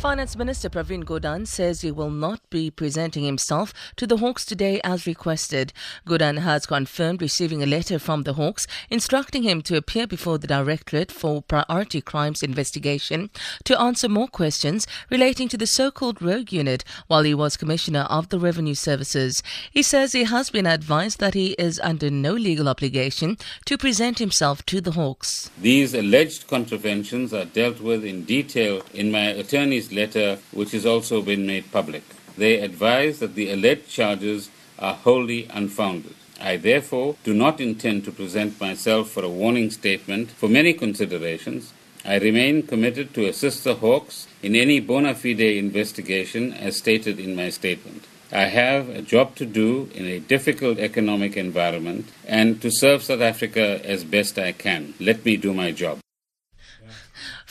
Finance Minister Pravin Gordhan says he will not be presenting himself to the Hawks today as requested. Gordhan has confirmed receiving a letter from the Hawks instructing him to appear before the Directorate for Priority Crimes Investigation to answer more questions relating to the so-called rogue unit while he was Commissioner of the Revenue Services. He says he has been advised that he is under no legal obligation to present himself to the Hawks. These alleged contraventions are dealt with in detail in my attorney's letter, which has also been made public. They advise that the alleged charges are wholly unfounded. I therefore do not intend to present myself for a warning statement for many considerations. I remain committed to assist the Hawks in any bona fide investigation as stated in my statement. I have a job to do in a difficult economic environment and to serve South Africa as best I can. Let me do my job.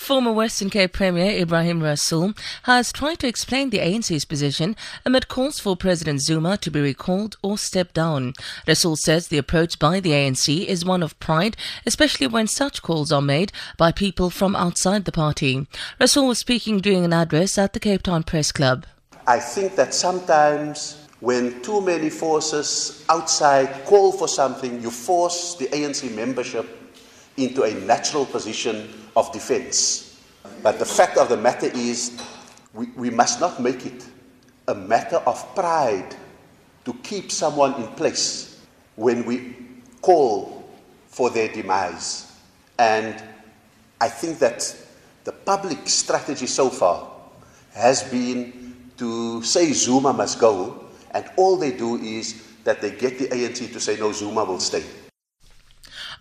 Former Western Cape Premier Ebrahim Rasool has tried to explain the ANC's position amid calls for President Zuma to be recalled or step down. Rasool says the approach by the ANC is one of pride, especially when such calls are made by people from outside the party. Rasool was speaking during an address at the Cape Town Press Club. I think that sometimes when too many forces outside call for something, you force the ANC membership into a natural position of defense. But the fact of the matter is, we, we must not make it a matter of pride to keep someone in place when we call for their demise. And I think that the public strategy so far has been to say Zuma must go, and all they do is that they get the ANC to say no, Zuma will stay.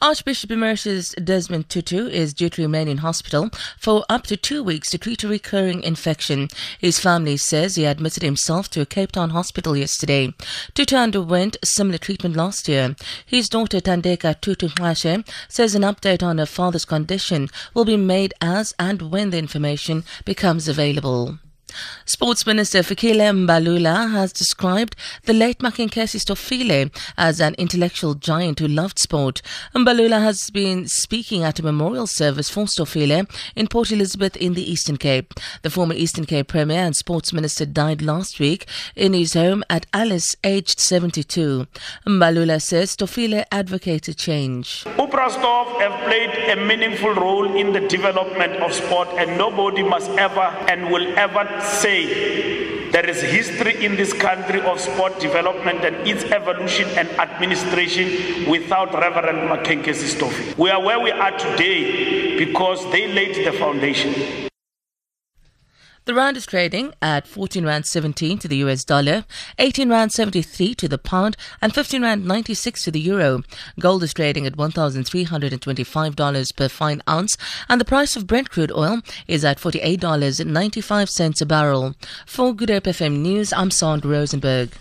Archbishop Emeritus Desmond Tutu is due to remain in hospital for up to two weeks to treat a recurring infection. His family says he admitted himself to a Cape Town hospital yesterday. Tutu underwent similar treatment last year. His daughter Thandeka Tutu Gxashe says an update on her father's condition will be made as and when the information becomes available. Sports Minister Fikile Mbalula has described the late Makhenkesi Stofile as an intellectual giant who loved sport. Mbalula has been speaking at a memorial service for Stofile in Port Elizabeth in the Eastern Cape. The former Eastern Cape Premier and Sports Minister died last week in his home at Alice, aged 72. Mbalula says Stofile advocated change. Uprastov have played a meaningful role in the development of sport and nobody must ever and will ever say there is history in this country of sport development and its evolution and administration without Reverend Makenkesi Stofi. We are where we are today because they laid the foundation. The rand is trading at 14 rand 17 to the US dollar, 18 rand 73 to the pound, and 15 rand 96 to the euro. Gold is trading at $1,325 per fine ounce, and the price of Brent crude oil is at $48.95 a barrel. For Good Hope FM News, I'm Sandra Rosenberg.